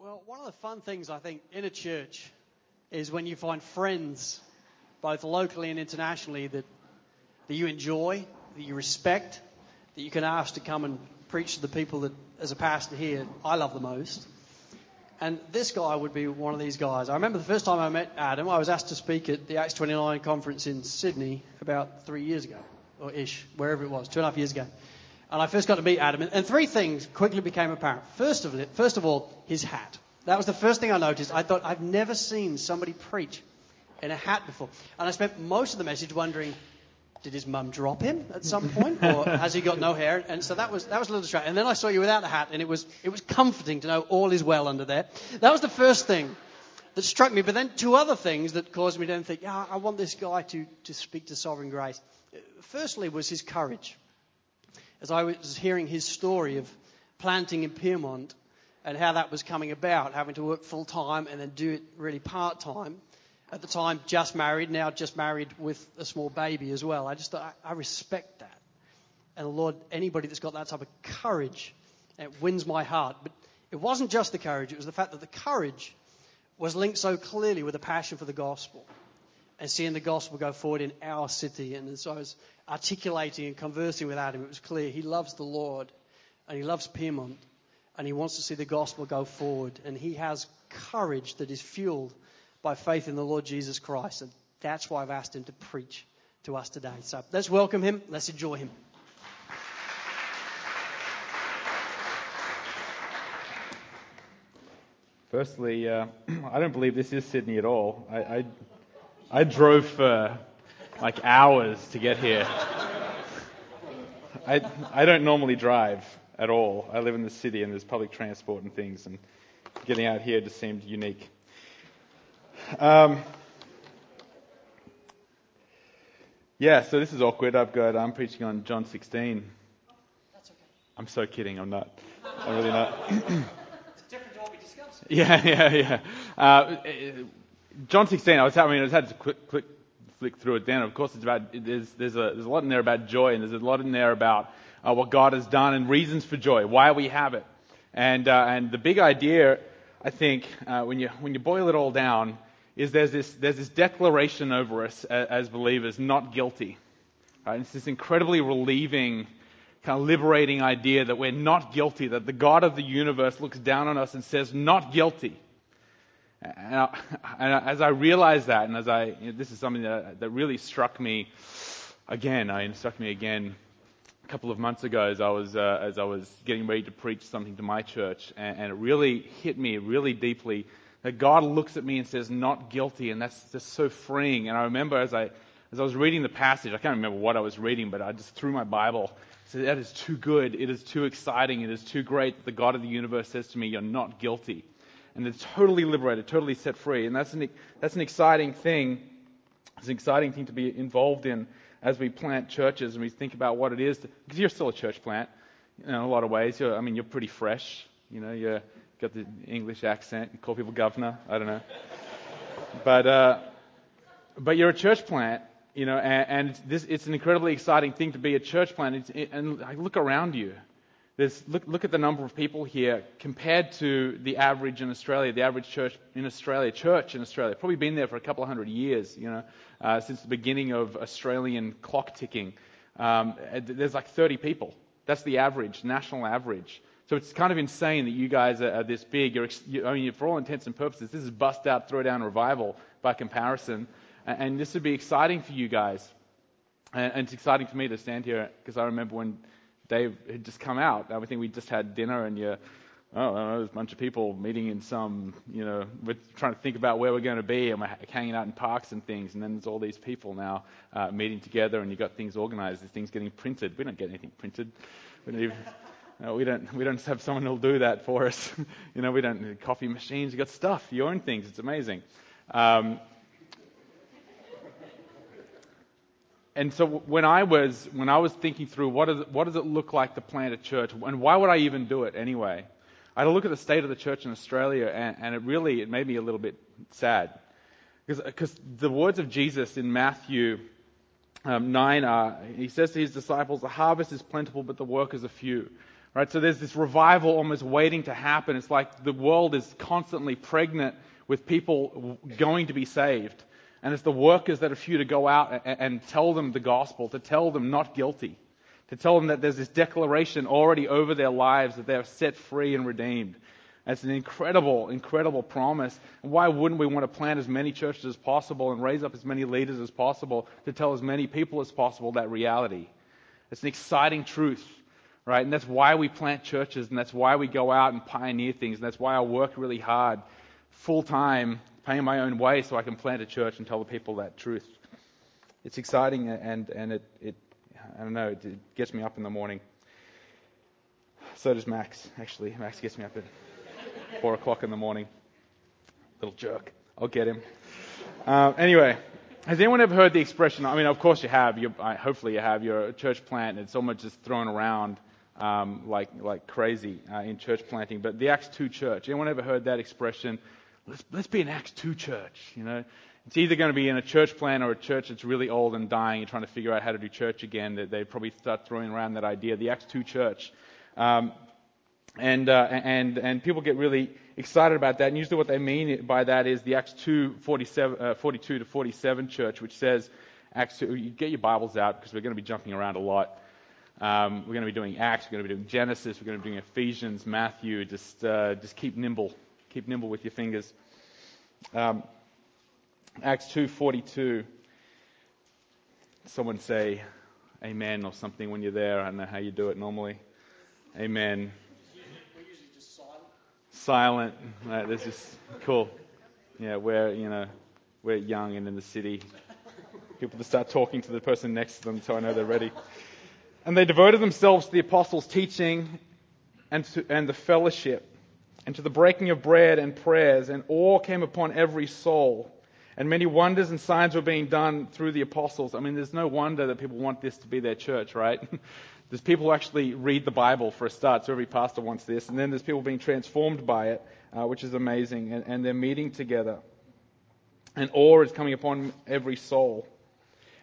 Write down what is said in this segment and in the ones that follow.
Well, one of the fun things I think in a church is when you find friends, both locally and internationally, that, that you enjoy, that you respect, that you can ask to come and preach to the people that, as a pastor here, I love the most. And this guy would be one of these guys. I remember the first time I met Adam, I was asked to speak at the Acts 29 conference in Sydney about three years ago, or ish, wherever it was, two and a half years ago. And I first got to meet Adam, and three things quickly became apparent. First of, first of all, his hat. That was the first thing I noticed. I thought, I've never seen somebody preach in a hat before. And I spent most of the message wondering, did his mum drop him at some point, or has he got no hair? And so that was that was a little distracting. And then I saw you without the hat, and it was it was comforting to know all is well under there. That was the first thing that struck me. But then two other things that caused me to think, yeah, I want this guy to to speak to sovereign grace. Firstly, was his courage as I was hearing his story of planting in Pyrmont and how that was coming about, having to work full time and then do it really part time. At the time, just married, now just married with a small baby as well. I just thought, I, I respect that. And Lord, anybody that's got that type of courage, it wins my heart. But it wasn't just the courage, it was the fact that the courage was linked so clearly with a passion for the gospel and seeing the gospel go forward in our city. And as I was articulating and conversing with Adam, it was clear he loves the Lord and he loves Pyrmont and he wants to see the gospel go forward. And he has courage that is fueled by faith in the Lord Jesus Christ. And that's why I've asked him to preach to us today. So let's welcome him. Let's enjoy him. Firstly, uh, I don't believe this is Sydney at all. I, I I drove for like hours to get here. I, I don't normally drive at all. I live in the city and there's public transport and things, and getting out here just seemed unique. Um, yeah, so this is awkward. I've got I'm preaching on John 16. That's okay. I'm so kidding. I'm not. I'm really not. it's different to what we discussed. Yeah, yeah, yeah. Uh, John 16, I was, mean, I just had to quick, quick flick through it then. Of course, it's about, there's, there's, a, there's a lot in there about joy, and there's a lot in there about uh, what God has done and reasons for joy, why we have it. And, uh, and the big idea, I think, uh, when, you, when you boil it all down, is there's this, there's this declaration over us as, as believers, not guilty. Right? It's this incredibly relieving, kind of liberating idea that we're not guilty, that the God of the universe looks down on us and says, not guilty. And, I, and as I realized that, and as I, you know, this is something that, that really struck me again, I mean, struck me again a couple of months ago as I was, uh, as I was getting ready to preach something to my church, and, and it really hit me really deeply that God looks at me and says, not guilty, and that's just so freeing. And I remember as I, as I was reading the passage, I can't remember what I was reading, but I just threw my Bible. said, that is too good. It is too exciting. It is too great that the God of the universe says to me, you're not guilty and they're totally liberated, totally set free. And that's an, that's an exciting thing. It's an exciting thing to be involved in as we plant churches and we think about what it is. Because you're still a church plant in a lot of ways. You're, I mean, you're pretty fresh. You know, you've got the English accent. You call people governor. I don't know. but, uh, but you're a church plant, you know, and, and this, it's an incredibly exciting thing to be a church plant. And look around you. There's, look, look at the number of people here compared to the average in Australia, the average church in Australia, church in Australia. Probably been there for a couple of hundred years, you know, uh, since the beginning of Australian clock ticking. Um, there's like 30 people. That's the average, national average. So it's kind of insane that you guys are, are this big. You're, you, I mean, for all intents and purposes, this is bust out, throw down revival by comparison. And, and this would be exciting for you guys. And, and it's exciting for me to stand here because I remember when Dave had just come out. I think we just had dinner and you, oh, know, there's a bunch of people meeting in some, you know, we're trying to think about where we're going to be and we're hanging out in parks and things. And then there's all these people now uh, meeting together and you've got things organized, there's things getting printed. We don't get anything printed. We don't even, no, we don't. We don't have someone who'll do that for us. you know, we don't. need Coffee machines. You got stuff. You own things. It's amazing. Um, and so when I was when I was thinking through what, is, what does it look like to plant a church, and why would I even do it anyway? I had to look at the state of the church in Australia, and, and it really it made me a little bit sad, because the words of Jesus in Matthew um, nine are he says to his disciples, "The harvest is plentiful, but the workers are few." Right? So there's this revival almost waiting to happen. It's like the world is constantly pregnant with people going to be saved. And it's the workers that are few to go out and, and tell them the gospel, to tell them not guilty, to tell them that there's this declaration already over their lives that they're set free and redeemed. That's an incredible, incredible promise. And why wouldn't we want to plant as many churches as possible and raise up as many leaders as possible to tell as many people as possible that reality? It's an exciting truth, right? And that's why we plant churches, and that's why we go out and pioneer things, and that's why I work really hard, full time, paying my own way so I can plant a church and tell the people that truth. It's exciting, and, and it, it, I don't know, it gets me up in the morning. So does Max, actually. Max gets me up at four o'clock in the morning. Little jerk. I'll get him. Uh, anyway, has anyone ever heard the expression? I mean, of course you have. You're, hopefully you have. You're a church plant, and it's almost just thrown around um, like like crazy uh, in church planting. But the Acts two church. Anyone ever heard that expression? Let's let's be an Acts two church. You know, it's either going to be in a church plan or a church that's really old and dying and trying to figure out how to do church again. That they probably start throwing around that idea. The Acts two church. Um, and, uh, and, and people get really excited about that. And usually what they mean by that is the Acts 2, 47, uh, 42 to 47 church, which says, Acts 2, you get your Bibles out because we're going to be jumping around a lot. Um, we're going to be doing Acts, we're going to be doing Genesis, we're going to be doing Ephesians, Matthew. Just, uh, just keep nimble. Keep nimble with your fingers. Um, Acts 2:42. Someone say amen or something when you're there. I don't know how you do it normally. Amen We usually just silent. Right, this is cool. Yeah, we're you know we're young and in the city. People to start talking to the person next to them so I know they're ready. And they devoted themselves to the apostles' teaching and to and the fellowship and to the breaking of bread and prayers, and awe came upon every soul. And many wonders and signs were being done through the apostles. I mean, there's no wonder that people want this to be their church, right? There's people who actually read the Bible for a start, so every pastor wants this. And then there's people being transformed by it, uh, which is amazing. And, and they're meeting together. And awe is coming upon every soul.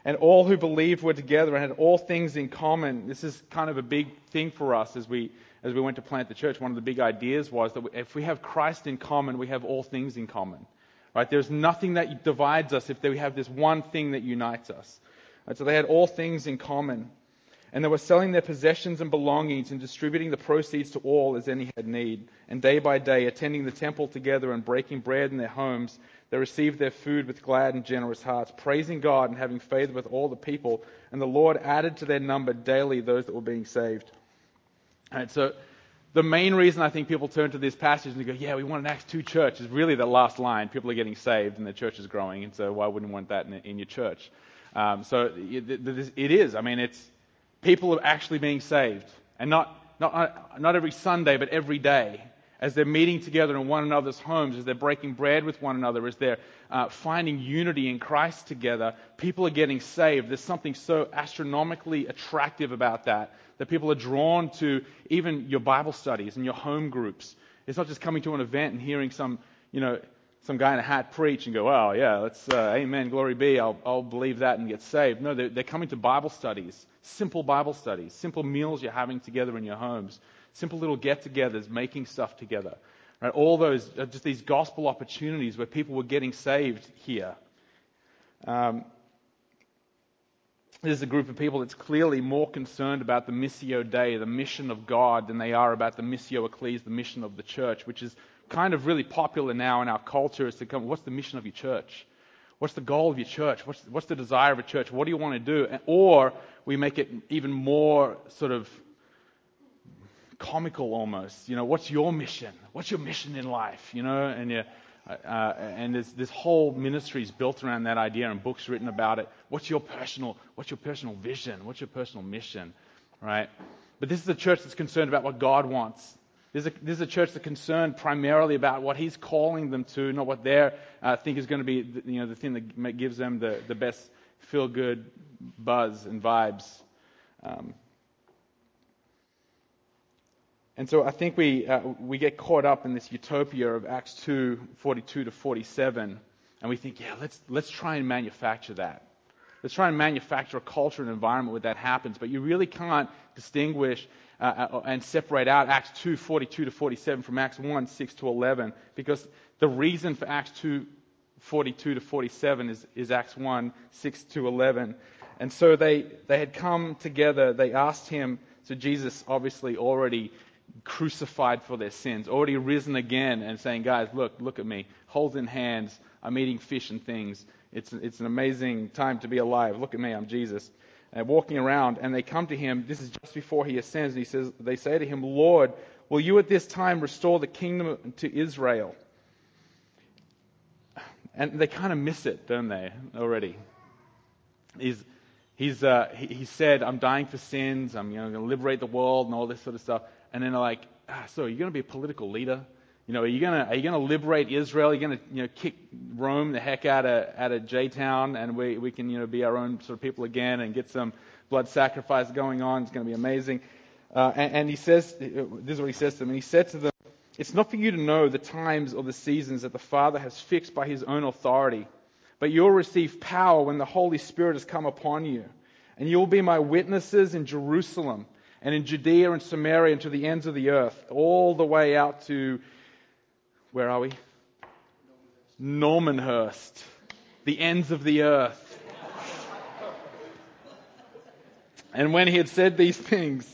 And all who believed were together and had all things in common. This is kind of a big thing for us as we, as we went to plant the church. One of the big ideas was that if we have Christ in common, we have all things in common. Right? There's nothing that divides us if we have this one thing that unites us. Right? So they had all things in common. And they were selling their possessions and belongings and distributing the proceeds to all as any had need. And day by day, attending the temple together and breaking bread in their homes, they received their food with glad and generous hearts, praising God and having favor with all the people. And the Lord added to their number daily those that were being saved. And so the main reason I think people turn to this passage and they go, yeah, we want an Acts 2 church is really the last line. People are getting saved and the church is growing. And so why wouldn't you want that in, in your church? Um, so it is. I mean, it's, people are actually being saved. And not, not, not every Sunday, but every day. As they're meeting together in one another's homes, as they're breaking bread with one another, as they're uh, finding unity in Christ together, people are getting saved. There's something so astronomically attractive about that, that people are drawn to even your Bible studies and your home groups. It's not just coming to an event and hearing some, you know, some guy in a hat preach and go, oh, yeah, let's, uh, amen, glory be, I'll, I'll believe that and get saved. No, they're, they're coming to Bible studies, simple Bible studies, simple meals you're having together in your homes, simple little get togethers, making stuff together. Right? All those, uh, just these gospel opportunities where people were getting saved here. Um, there's a group of people that's clearly more concerned about the Missio Dei, the mission of God, than they are about the Missio Ecclesi, the mission of the church, which is kind of really popular now in our culture is to come, what's the mission of your church? What's the goal of your church? What's, what's the desire of a church? What do you want to do? Or we make it even more sort of comical almost. You know, what's your mission? What's your mission in life? You know, and you, uh, and there's, this whole ministry is built around that idea and books written about it. What's your personal, what's your personal vision? What's your personal mission? Right? But this is a church that's concerned about what God wants. This is, a, this is a church that's concerned primarily about what he's calling them to, not what they uh, think is going to be the, you know, the thing that gives them the, the best feel good buzz and vibes. Um, and so I think we, uh, we get caught up in this utopia of Acts 2 42 to 47, and we think, yeah, let's, let's try and manufacture that. Let's try and manufacture a culture and environment where that happens. But you really can't distinguish uh, and separate out Acts 2, 42 to 47 from Acts 1, 6 to 11, because the reason for Acts 2, 42 to 47 is, is Acts 1, 6 to 11. And so they, they had come together, they asked him, so Jesus obviously already crucified for their sins, already risen again, and saying, Guys, look, look at me. Holes in hands. I'm eating fish and things. It's, it's an amazing time to be alive. Look at me. I'm Jesus. And walking around, and they come to him. This is just before he ascends. And he says, They say to him, Lord, will you at this time restore the kingdom to Israel? And they kind of miss it, don't they, already? He's, he's, uh, he, he, said, I'm dying for sins. I'm you know, going to liberate the world and all this sort of stuff. And then they're like, ah, so are you going to be a political leader? You know, are you gonna are you gonna liberate Israel? Are you gonna you know kick Rome the heck out of out of J Town, and we we can you know be our own sort of people again and get some blood sacrifice going on? It's going to be amazing. Uh, and, and he says, this is what he says to them. And he said to them, "It's not for you to know the times or the seasons that the Father has fixed by His own authority, but you'll receive power when the Holy Spirit has come upon you, and you will be my witnesses in Jerusalem." And in Judea and Samaria and to the ends of the earth, all the way out to where are we? Normanhurst. The ends of the earth. and when he had said these things,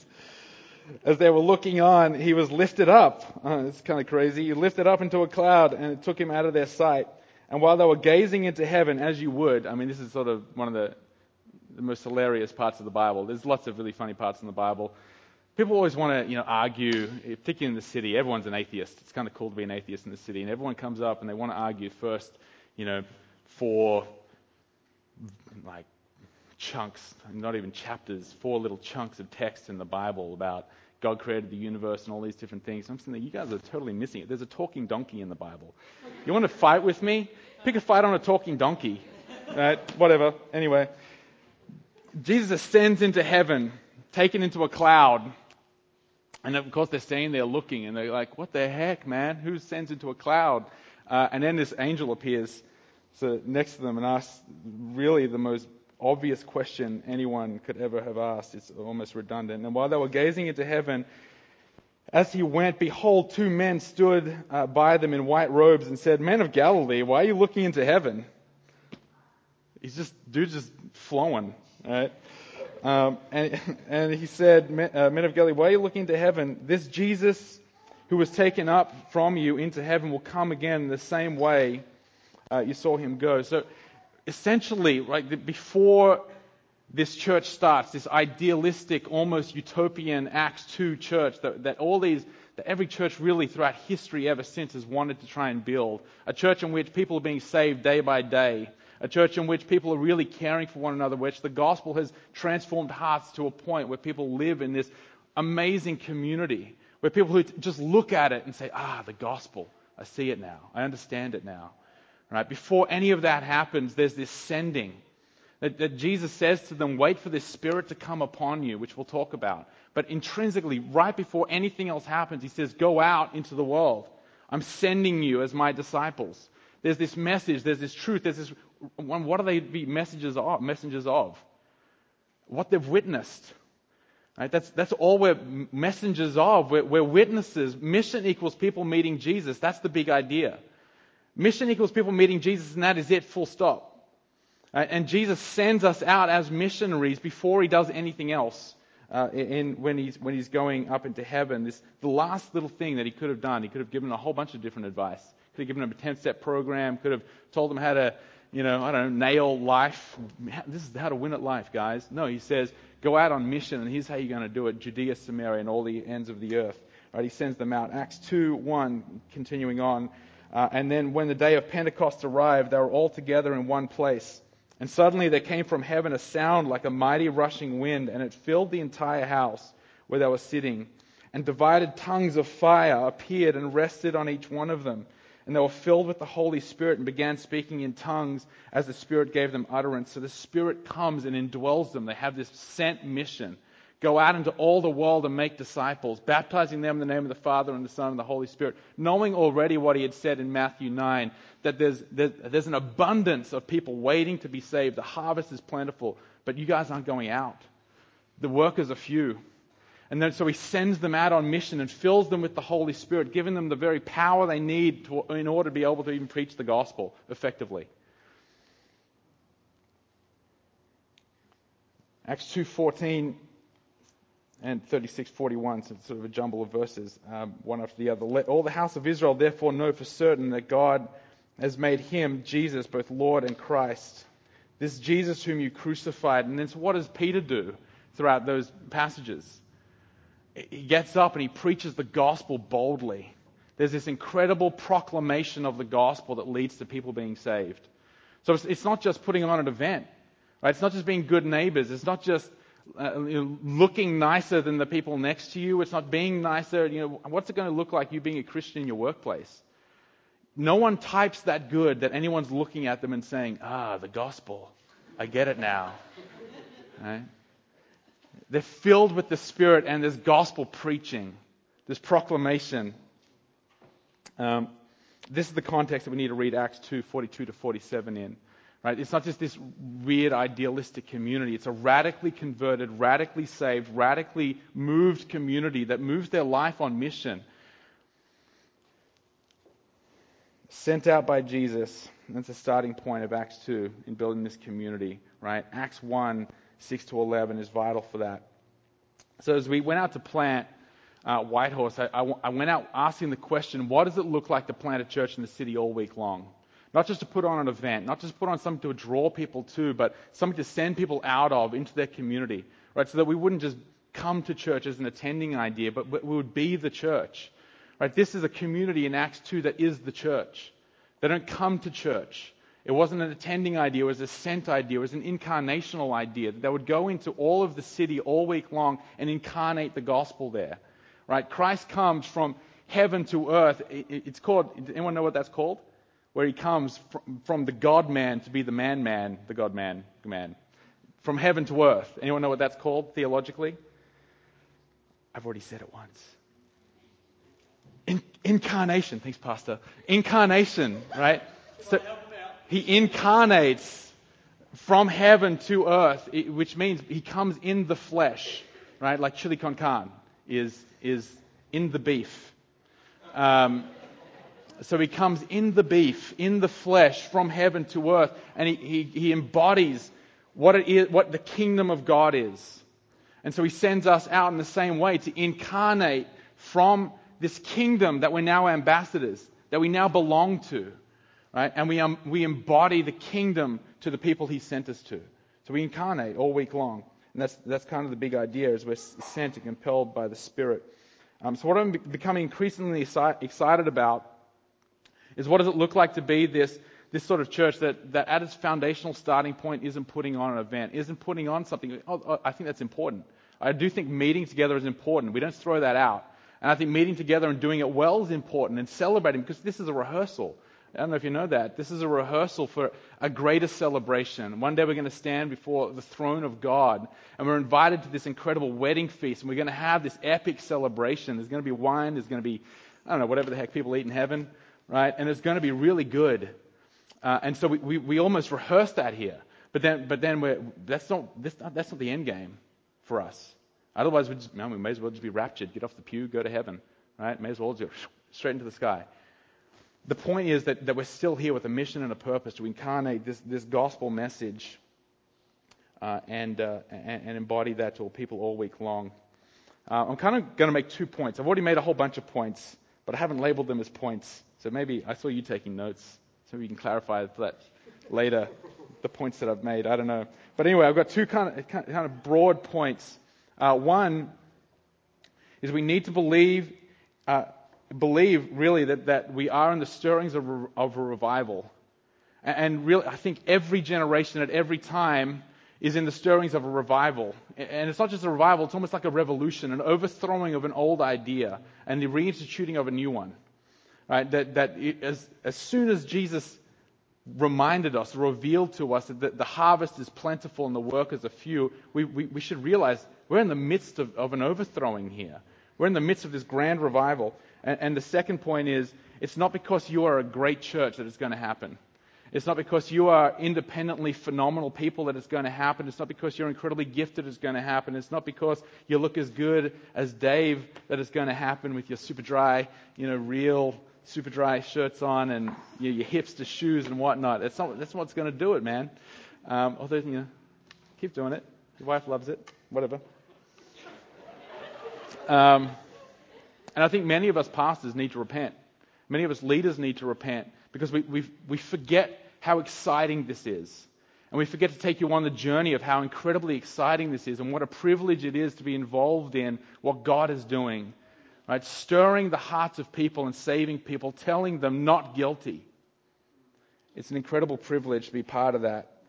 as they were looking on, he was lifted up. Oh, it's kind of crazy. He lifted up into a cloud and it took him out of their sight. And while they were gazing into heaven, as you would, I mean, this is sort of one of the, the most hilarious parts of the Bible. There's lots of really funny parts in the Bible people always want to, you know, argue, particularly in the city. Everyone's an atheist. It's kind of cool to be an atheist in the city, and everyone comes up and they want to argue first, you know, for like chunks, not even chapters, four little chunks of text in the Bible about God created the universe and all these different things. I'm saying that you guys are totally missing it. There's a talking donkey in the Bible. You want to fight with me? Pick a fight on a talking donkey. Right? Whatever. Anyway, Jesus ascends into heaven, taken into a cloud. And of course, they're standing there looking, and they're like, "What the heck, man? Who sends into a cloud?" Uh, and then this angel appears so next to them and asks really the most obvious question anyone could ever have asked. It's almost redundant. And while they were gazing into heaven, as he went, behold, two men stood uh, by them in white robes and said, Men of Galilee, why are you looking into heaven? He's just, dude's just flowing, right? Um, and, and, he said, uh, Men of Galilee, why are you looking to heaven? This Jesus who was taken up from you into heaven will come again in the same way uh, you saw him go. So essentially, right, before this church starts, this idealistic, almost utopian Acts 2 church that, that all these, that every church really throughout history ever since has wanted to try and build. A church in which people are being saved day by day a church in which people are really caring for one another, which the gospel has transformed hearts to a point where people live in this amazing community, where people who just look at it and say, ah, the gospel, I see it now, I understand it now. Right? Before any of that happens, there's this sending. That, that Jesus says to them, wait for this Spirit to come upon you, which we'll talk about. But intrinsically, right before anything else happens, he says, go out into the world. I'm sending you as my disciples. There's this message, there's this truth, there's this what are they be messages of? Messengers of what they've witnessed. Right? That's that's all we're messengers of. We're, we're witnesses. Mission equals people meeting Jesus. That's the big idea. Mission equals people meeting Jesus, and that is it. Full stop. Right? And Jesus sends us out as missionaries before he does anything else. Uh, in, when he's when he's going up into heaven, this the last little thing that he could have done. He could have given a whole bunch of different advice. Could have given them a 10-step program. Could have told them how to you know, I don't know, nail life. This is how to win at life, guys. No, he says, go out on mission, and here's how you're going to do it Judea, Samaria, and all the ends of the earth. Right, he sends them out. Acts 2 1, continuing on. Uh, and then when the day of Pentecost arrived, they were all together in one place. And suddenly there came from heaven a sound like a mighty rushing wind, and it filled the entire house where they were sitting. And divided tongues of fire appeared and rested on each one of them and they were filled with the Holy Spirit and began speaking in tongues as the Spirit gave them utterance. So the Spirit comes and indwells them. They have this sent mission. Go out into all the world and make disciples, baptizing them in the name of the Father and the Son and the Holy Spirit, knowing already what he had said in Matthew 9, that there's, there's an abundance of people waiting to be saved. The harvest is plentiful, but you guys aren't going out. The workers are few. And then so he sends them out on mission and fills them with the Holy Spirit, giving them the very power they need to, in order to be able to even preach the gospel effectively. Acts 2.14 and 36.41, so it's sort of a jumble of verses, um, one after the other. Let all the house of Israel therefore know for certain that God has made him, Jesus, both Lord and Christ. This Jesus whom you crucified. And then so what does Peter do throughout those passages? He gets up and he preaches the gospel boldly. There's this incredible proclamation of the gospel that leads to people being saved. So it's, it's not just putting on an event, right? It's not just being good neighbors. It's not just uh, you know, looking nicer than the people next to you. It's not being nicer. You know, what's it going to look like you being a Christian in your workplace? No one types that good that anyone's looking at them and saying, "Ah, the gospel. I get it now." Right? They're filled with the Spirit and there's gospel preaching, this proclamation. Um, this is the context that we need to read Acts 2 42 to 47 in. Right? It's not just this weird idealistic community. It's a radically converted, radically saved, radically moved community that moves their life on mission. Sent out by Jesus. That's the starting point of Acts 2 in building this community, right? Acts 1 6 to 11 is vital for that. So as we went out to plant uh, Whitehorse, I, I, I went out asking the question, what does it look like to plant a church in the city all week long? Not just to put on an event, not just put on something to draw people to, but something to send people out of into their community, right? So that we wouldn't just come to church as an attending idea, but we would be the church, right? This is a community in Acts 2 that is the church. They don't come to church. It wasn't an attending idea, it was a sent idea, it was an incarnational idea that they would go into all of the city all week long and incarnate the gospel there. Right? Christ comes from heaven to earth. It's called, anyone know what that's called? Where he comes from the God man to be the man man, the God man, man. From heaven to earth. Anyone know what that's called theologically? I've already said it once. In, incarnation. Thanks, Pastor. Incarnation, right? So, he incarnates from heaven to earth, which means he comes in the flesh, right? Like chili con carne is, is in the beef. Um, so he comes in the beef, in the flesh, from heaven to earth, and he, he, he embodies what, it is, what the kingdom of God is. And so he sends us out in the same way to incarnate from this kingdom that we're now ambassadors, that we now belong to. Right? And we, um, we embody the kingdom to the people he sent us to. So we incarnate all week long. And that's, that's kind of the big idea is we're sent and compelled by the Spirit. Um, so what I'm becoming increasingly excited about is what does it look like to be this, this sort of church that, that at its foundational starting point isn't putting on an event, isn't putting on something. Oh, oh, I think that's important. I do think meeting together is important. We don't throw that out. And I think meeting together and doing it well is important and celebrating because this is a rehearsal. I don't know if you know that. This is a rehearsal for a greater celebration. One day we're going to stand before the throne of God and we're invited to this incredible wedding feast and we're going to have this epic celebration. There's going to be wine, there's going to be, I don't know, whatever the heck people eat in heaven, right? And it's going to be really good. Uh, and so we, we, we, almost rehearse that here. But then, but then we're, that's, not, that's, not, that's not the end game for us. Otherwise, we, just, we may as well just be raptured, get off the pew, go to heaven, right? May as well just go straight into the sky the point is that, that we're still here with a mission and a purpose to incarnate this, this gospel message uh, and, uh, and, and, embody that to people all week long. Uh, I'm kind of going to make two points. I've already made a whole bunch of points, but I haven't labeled them as points. So maybe I saw you taking notes, so you can clarify that later, the points that I've made. I don't know. But anyway, I've got two kind of, kind of broad points. Uh, one is we need to believe uh, believe really that, that we are in the stirrings of, of a revival. And really, I think every generation at every time is in the stirrings of a revival. And it's not just a revival, it's almost like a revolution, an overthrowing of an old idea and the reinstituting of a new one. Right? That, that it, as, as soon as Jesus reminded us, revealed to us that the, the harvest is plentiful and the workers are few, we, we, we should realize we're in the midst of, of an overthrowing here. We're in the midst of this grand revival. And, and the second point is, it's not because you are a great church that it's going to happen. It's not because you are independently phenomenal people that it's going to happen. It's not because you're incredibly gifted it's going to happen. It's not because you look as good as Dave that it's going to happen with your Superdry, you know, real Superdry shirts on and you know, your hipster shoes and whatnot. That's not, that's what's going to do it, man. Um, although, you know, keep doing it. Your wife loves it. Whatever. Um, and I think many of us pastors need to repent. Many of us leaders need to repent because we, we, we forget how exciting this is. And we forget to take you on the journey of how incredibly exciting this is and what a privilege it is to be involved in what God is doing. Right? Stirring the hearts of people and saving people, telling them not guilty. It's an incredible privilege to be part of that.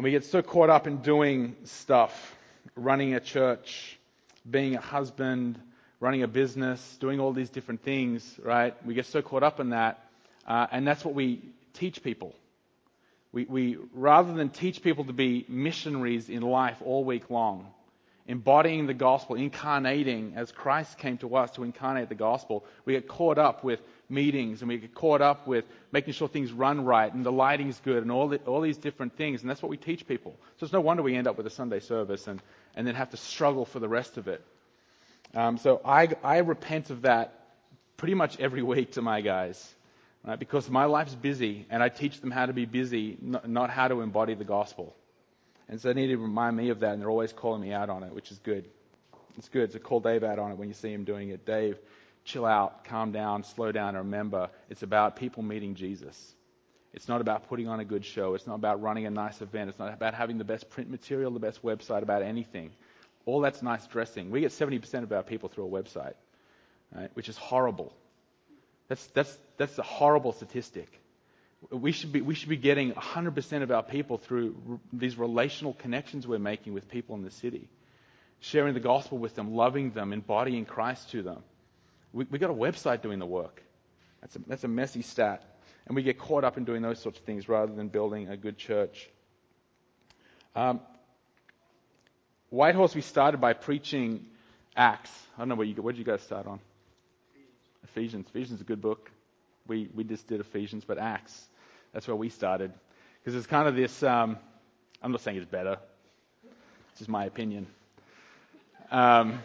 And we get so caught up in doing stuff, running a church, being a husband, running a business, doing all these different things, right? We get so caught up in that, uh, and that's what we teach people. We, we, rather than teach people to be missionaries in life all week long, embodying the gospel, incarnating as Christ came to us to incarnate the gospel, we get caught up with meetings and we get caught up with making sure things run right and the lighting's good and all, the, all these different things. And that's what we teach people. So it's no wonder we end up with a Sunday service and, and then have to struggle for the rest of it. Um, so I, I repent of that pretty much every week to my guys. Right? Because my life's busy and I teach them how to be busy, not, not how to embody the gospel. And so they need to remind me of that, and they're always calling me out on it, which is good. It's good. So call Dave out on it when you see him doing it. Dave, chill out, calm down, slow down, and remember, it's about people meeting Jesus. It's not about putting on a good show. It's not about running a nice event. It's not about having the best print material, the best website, about anything. All that's nice dressing. We get 70% of our people through a website, right, which is horrible. That's, that's, that's a horrible statistic. We should, be, we should be getting 100% of our people through r- these relational connections we're making with people in the city, sharing the gospel with them, loving them, embodying Christ to them. We, we got a website doing the work. That's a, that's a messy stat. And we get caught up in doing those sorts of things rather than building a good church. Um, Whitehorse, we started by preaching Acts. I don't know what you, what did you guys start on? Ephesians. Ephesians is a good book. We, we just did Ephesians, but Acts, that's where we started. Because it's kind of this, um, I'm not saying it's better, it's just my opinion. Um,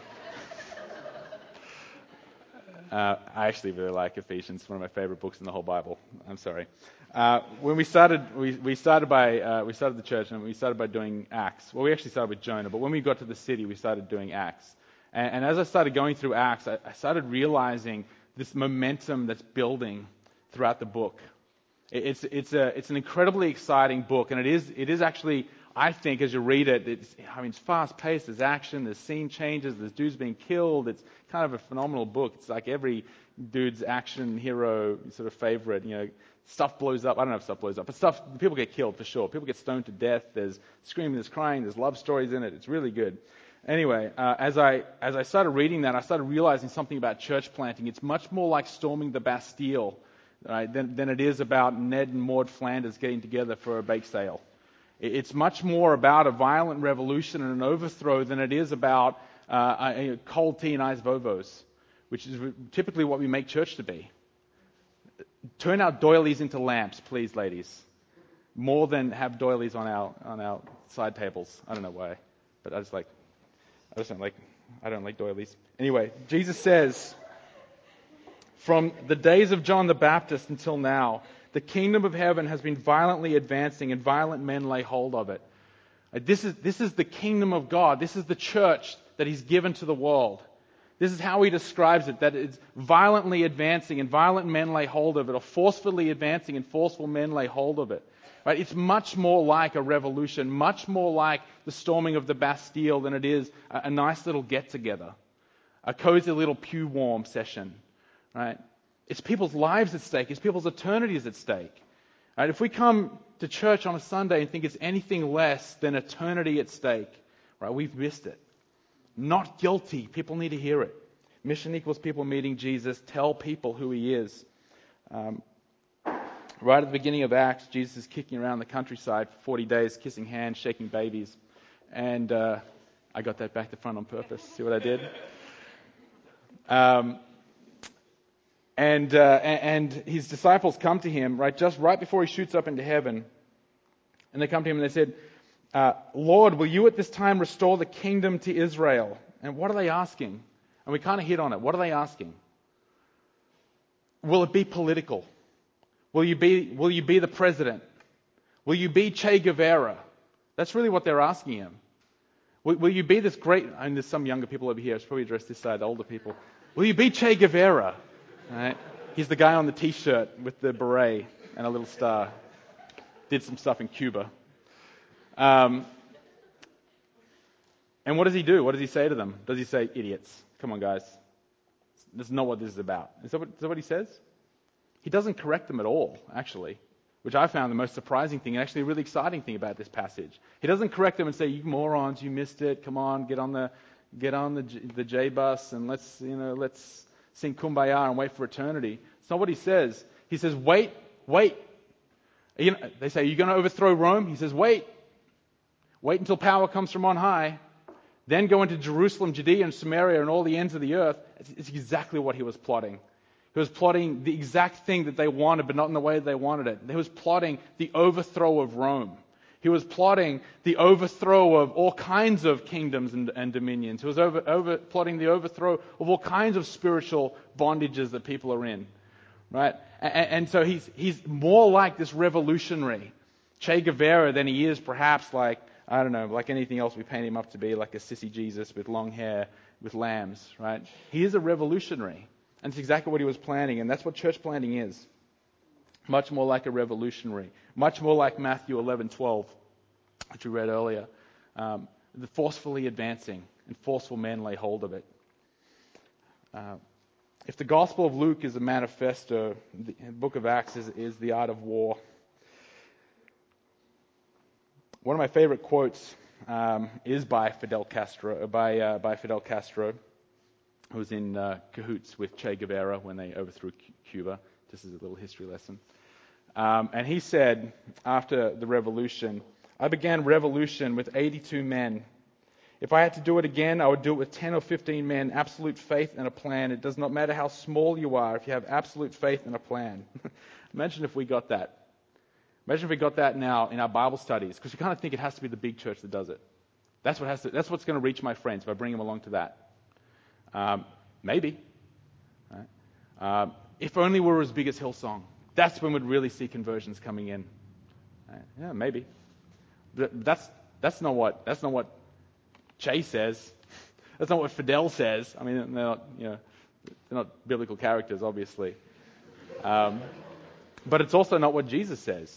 uh, I actually really like Ephesians. One of my favorite books in the whole Bible. I'm sorry. Uh, when we started, we, we started by uh, we started the church and we started by doing Acts. Well, we actually started with Jonah, but when we got to the city, we started doing Acts. And, and as I started going through Acts, I, I started realizing this momentum that's building throughout the book. It, it's it's a it's an incredibly exciting book, and it is it is actually I think as you read it, it's, I mean, it's fast paced. There's action. There's scene changes. There's dudes being killed. It's kind of a phenomenal book. It's like every dude's action hero sort of favorite. You know, stuff blows up. I don't know if stuff blows up, but stuff people get killed for sure. People get stoned to death. There's screaming. There's crying. There's love stories in it. It's really good. Anyway, uh, as I as I started reading that, I started realizing something about church planting. It's much more like storming the Bastille, right, than, than it is about Ned and Maud Flanders getting together for a bake sale. It's much more about a violent revolution and an overthrow than it is about uh, cold tea and ice VoVos, which is typically what we make church to be. Turn our doilies into lamps, please, ladies. More than have doilies on our on our side tables. I don't know why, but I just like I just don't like I don't like doilies. Anyway, Jesus says, from the days of John the Baptist until now, the kingdom of heaven has been violently advancing, and violent men lay hold of it. This is, this is the kingdom of God. This is the church that He's given to the world. This is how He describes it that it's violently advancing, and violent men lay hold of it, or forcefully advancing, and forceful men lay hold of it. Right? It's much more like a revolution, much more like the storming of the Bastille than it is a, a nice little get together, a cozy little pew warm session. Right? It's people's lives at stake. It's people's eternities at stake. Right? If we come to church on a Sunday and think it's anything less than eternity at stake, right, we've missed it. Not guilty. People need to hear it. Mission equals people meeting Jesus. Tell people who he is. Um, right at the beginning of Acts, Jesus is kicking around the countryside for 40 days, kissing hands, shaking babies. And uh, I got that back to front on purpose. See what I did? Um, and, uh, and his disciples come to him, right, just right before he shoots up into heaven. And they come to him and they said, uh, Lord, will you at this time restore the kingdom to Israel? And what are they asking? And we kind of hit on it. What are they asking? Will it be political? Will you be, will you be the president? Will you be Che Guevara? That's really what they're asking him. Will, will you be this great, and there's some younger people over here, I should probably address this side, older people. Will you be Che Guevara? Right? He's the guy on the t-shirt with the beret and a little star. Did some stuff in Cuba. Um, and what does he do? What does he say to them? Does he say, idiots? Come on, guys. That's not what this is about. Is that what, is that what he says? He doesn't correct them at all, actually, which I found the most surprising thing and actually a really exciting thing about this passage. He doesn't correct them and say, you morons, you missed it. Come on, get on the, get on the, the J bus and let's, you know, let's sing kumbaya and wait for eternity. It's not what he says. He says, wait, wait. You know, they say, are you going to overthrow Rome? He says, wait. Wait until power comes from on high. Then go into Jerusalem, Judea, and Samaria, and all the ends of the earth. It's, exactly what he was plotting. He was plotting the exact thing that they wanted, but not in the way that they wanted it. He was plotting the overthrow of Rome. He was plotting the overthrow of all kinds of kingdoms and, and dominions. He was over, over, plotting the overthrow of all kinds of spiritual bondages that people are in. Right? And, and so he's, he's more like this revolutionary, Che Guevara, than he is perhaps like, I don't know, like anything else we paint him up to be, like a sissy Jesus with long hair, with lambs, right? He is a revolutionary. And it's exactly what he was planning, and that's what church planting is much more like a revolutionary, much more like Matthew 11:12, which we read earlier. Um, the forcefully advancing and forceful men lay hold of it. Uh, if the Gospel of Luke is a manifesto, the book of Acts is, is the art of war. One of my favorite quotes um, is by Fidel Castro, by, uh, by Fidel Castro, who was in uh, cahoots with Che Guevara when they overthrew Cuba. Just as a little history lesson. Um, and he said, after the revolution, I began revolution with 82 men. If I had to do it again, I would do it with 10 or 15 men, absolute faith and a plan. It does not matter how small you are if you have absolute faith and a plan. Imagine if we got that. Imagine if we got that now in our Bible studies, because we kind of think it has to be the big church that does it. That's, what has to, that's what's going to reach my friends if I bring them along to that. Um, maybe. Right? Um, if only we were as big as Hillsong. That's when we'd really see conversions coming in. Yeah, maybe. But that's, that's, not what, that's not what Che says. That's not what Fidel says. I mean, they're not, you know, they're not biblical characters, obviously. Um, but it's also not what Jesus says.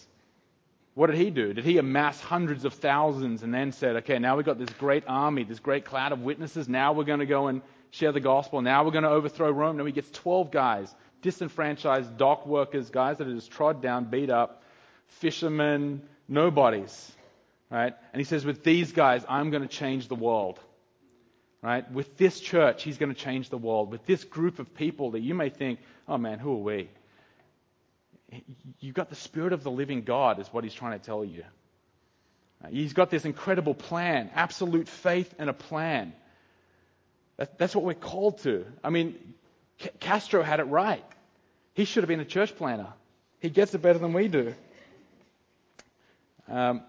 What did he do? Did he amass hundreds of thousands and then said, okay, now we've got this great army, this great cloud of witnesses. Now we're going to go and share the gospel. Now we're going to overthrow Rome. Now he gets 12 guys disenfranchised dock workers, guys that are just trod down, beat up, fishermen, nobodies. Right? And he says, with these guys, I'm going to change the world. Right? With this church, he's going to change the world. With this group of people that you may think, oh man, who are we? You've got the Spirit of the living God, is what he's trying to tell you. He's got this incredible plan, absolute faith and a plan. That's what we're called to. I mean, Castro had it right. He should have been a church planner. He gets it better than we do. Um,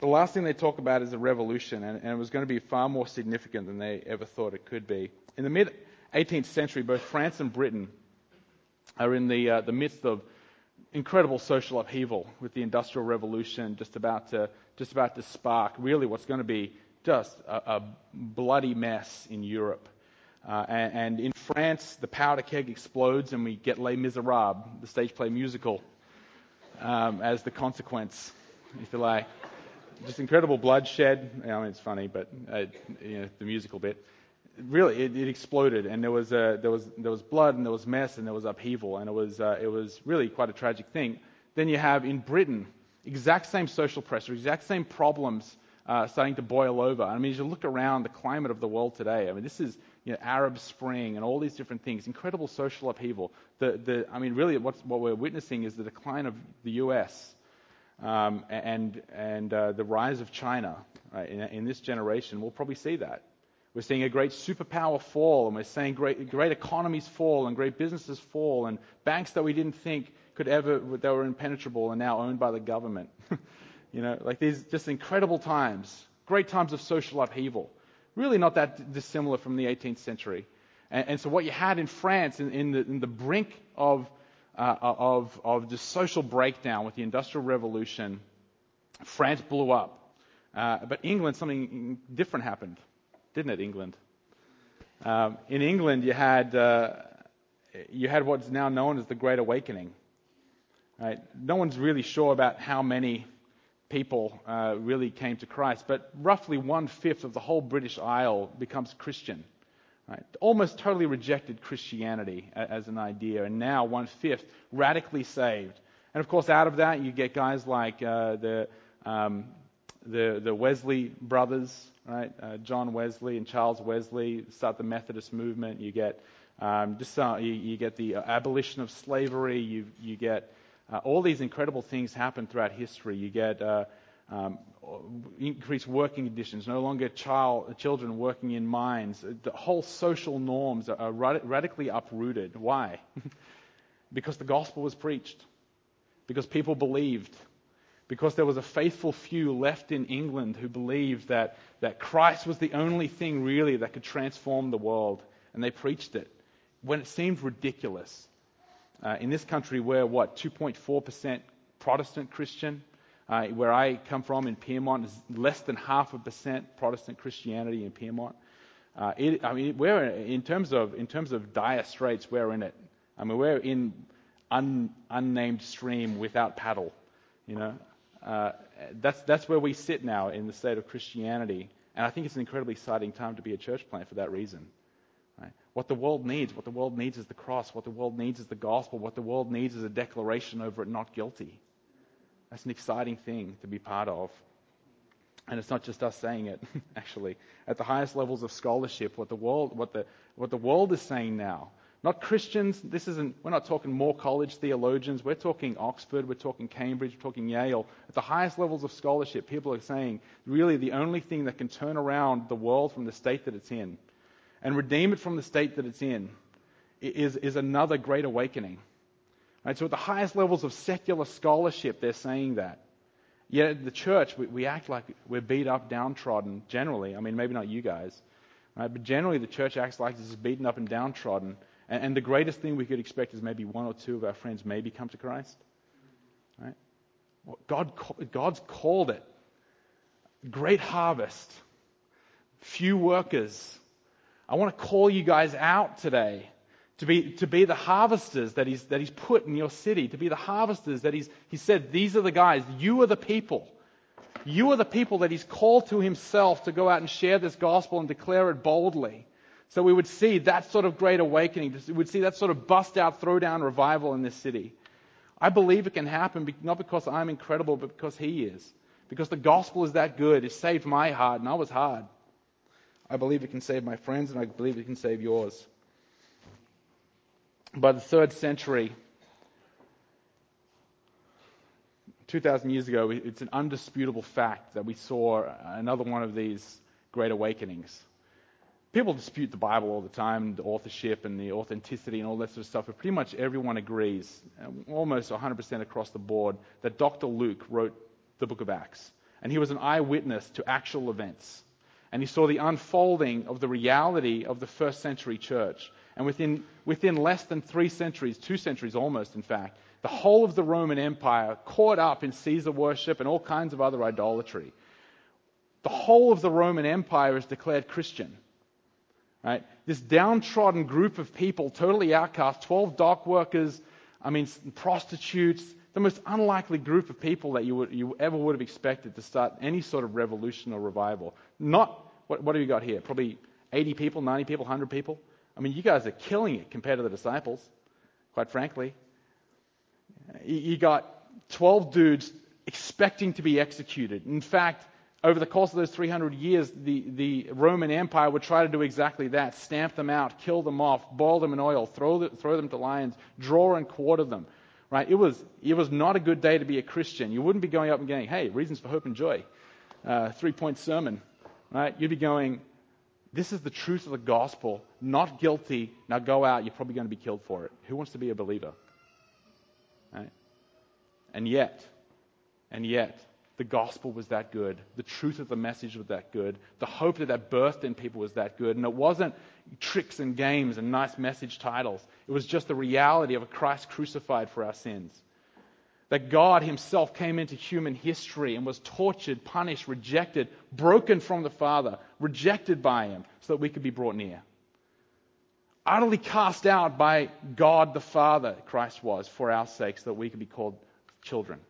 the last thing they talk about is a revolution, and, and, it was going to be far more significant than they ever thought it could be. In the mid 18th century, both France and Britain are in the, uh, the midst of incredible social upheaval with the Industrial Revolution just about to, just about to spark really what's going to be just a, a bloody mess in Europe. Uh, and, and, in France, the powder keg explodes and we get Les Miserables, the stage play musical, um, as the consequence, if you like. Just incredible bloodshed. I mean, it's funny, but uh, you know, the musical bit. Really, it, it exploded, and there was, uh, there, was, there was blood, and there was mess, and there was upheaval, and it was, uh, it was really quite a tragic thing. Then you have in Britain, exact same social pressure, exact same problems uh, starting to boil over. I mean, as you look around the climate of the world today, I mean, this is you know, Arab Spring and all these different things, incredible social upheaval. The, the, I mean, really, what we're witnessing is the decline of the U.S. Um, and and uh, the rise of China right? in, in this generation. We'll probably see that. We're seeing a great superpower fall, and we're seeing great, great economies fall, and great businesses fall, and banks that we didn't think could ever, that were impenetrable, are now owned by the government. you know, like these just incredible times, great times of social upheaval. Really not that dissimilar from the 18th century. And, and so what you had in France, in, in, the, in the brink of, uh, of, of the social breakdown with the Industrial Revolution, France blew up. Uh, but England, something different happened, didn't it, England? Um, in England, you had, uh, you had what's now known as the Great Awakening. Right? No one's really sure about how many people uh, really came to Christ, but roughly one fifth of the whole British Isle becomes Christian. Right? Almost totally rejected Christianity as an idea, and now one fifth radically saved. And of course, out of that, you get guys like uh, the, um, the, the Wesley brothers, right? Uh, John Wesley and Charles Wesley start the Methodist movement. You get um, just uh, you, you, get the abolition of slavery. You you get uh, all these incredible things happen throughout history. You get uh, um, increased working conditions, no longer child, children working in mines. The whole social norms are, are radically uprooted. Why? because the gospel was preached. Because people believed. Because there was a faithful few left in England who believed that, that Christ was the only thing really that could transform the world. And they preached it when it seemed ridiculous. Uh, in this country, we're what, 2.4% Protestant Christian? Uh, where I come from in Pyrmont is less than half a percent Protestant Christianity in Pyrmont. Uh, it, I mean, we're in terms of in terms of dire straits. We're in it. I mean, we're in un, unnamed stream without paddle. You know, uh, that's that's where we sit now in the state of Christianity, and I think it's an incredibly exciting time to be a church plant for that reason. Right? What the world needs, what the world needs is the cross. What the world needs is the gospel. What the world needs is a declaration over it not guilty. That's an exciting thing to be part of. And it's not just us saying it, actually. At the highest levels of scholarship, what the world, what the, what the world is saying now, not Christians, this isn't, we're not talking Moore College theologians, we're talking Oxford, we're talking Cambridge, we're talking Yale. At the highest levels of scholarship, people are saying really the only thing that can turn around the world from the state that it's in and redeem it from the state that it's in is, is another great awakening. Right, so at the highest levels of secular scholarship, they're saying that. Yet the church, we, we, act like we're beat up, downtrodden, generally. I mean, maybe not you guys. Right, but generally, the church acts like it's beaten up and downtrodden. And, and, the greatest thing we could expect is maybe one or two of our friends maybe come to Christ. Right? God, God's called it. Great harvest. Few workers. I want to call you guys out today to be, to be the harvesters that he's, that he's put in your city, to be the harvesters that he's, he said, these are the guys, you are the people. You are the people that he's called to himself to go out and share this gospel and declare it boldly. So we would see that sort of great awakening. We would see that sort of bust out, throw down revival in this city. I believe it can happen, not because I'm incredible, but because he is. Because the gospel is that good. It saved my heart, and I was hard. I believe it can save my friends, and I believe it can save yours by the third century, 2,000 years ago, it's an undisputable fact that we saw another one of these great awakenings. People dispute the Bible all the time, the authorship and the authenticity and all that sort of stuff, but pretty much everyone agrees, almost 100% across the board, that Dr. Luke wrote the book of Acts. And he was an eyewitness to actual events. And he saw the unfolding of the reality of the first century church. And within, within less than three centuries, two centuries almost, in fact, the whole of the Roman Empire caught up in Caesar worship and all kinds of other idolatry. The whole of the Roman Empire is declared Christian. Right? This downtrodden group of people, totally outcast, 12 dock workers, I mean, prostitutes, the most unlikely group of people that you, would, you ever would have expected to start any sort of revolution or revival. Not, what, what have you got here? Probably 80 people, 90 people, 100 people? I mean, you guys are killing it compared to the disciples, quite frankly. You got 12 dudes expecting to be executed. In fact, over the course of those 300 years, the, the Roman Empire would try to do exactly that stamp them out, kill them off, boil them in oil, throw, the, throw them to lions, draw and quarter them. Right? It was, it was not a good day to be a Christian. You wouldn't be going up and going, hey, reasons for hope and joy, uh, three point sermon. Right? You'd be going, This is the truth of the gospel. Not guilty. Now go out. You're probably going to be killed for it. Who wants to be a believer? Right? And yet, and yet, the gospel was that good. The truth of the message was that good. The hope that that birthed in people was that good. And it wasn't tricks and games and nice message titles. It was just the reality of a Christ crucified for our sins. That God Himself came into human history and was tortured, punished, rejected, broken from the Father, rejected by Him, so that we could be brought near. Utterly cast out by God the Father, Christ was, for our sakes, so that we could be called children.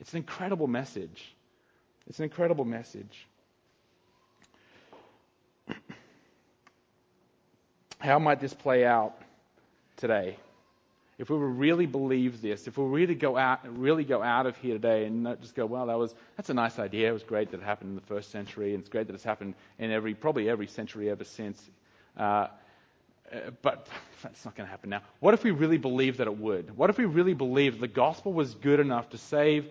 It's an incredible message. It's an incredible message. How might this play out today? If we would really believe this, if we really go out, really go out of here today and not just go, well, that was that's a nice idea. It was great that it happened in the first century, and it's great that it's happened in every probably every century ever since. Uh, but that's not going to happen now. What if we really believed that it would? What if we really believed the gospel was good enough to save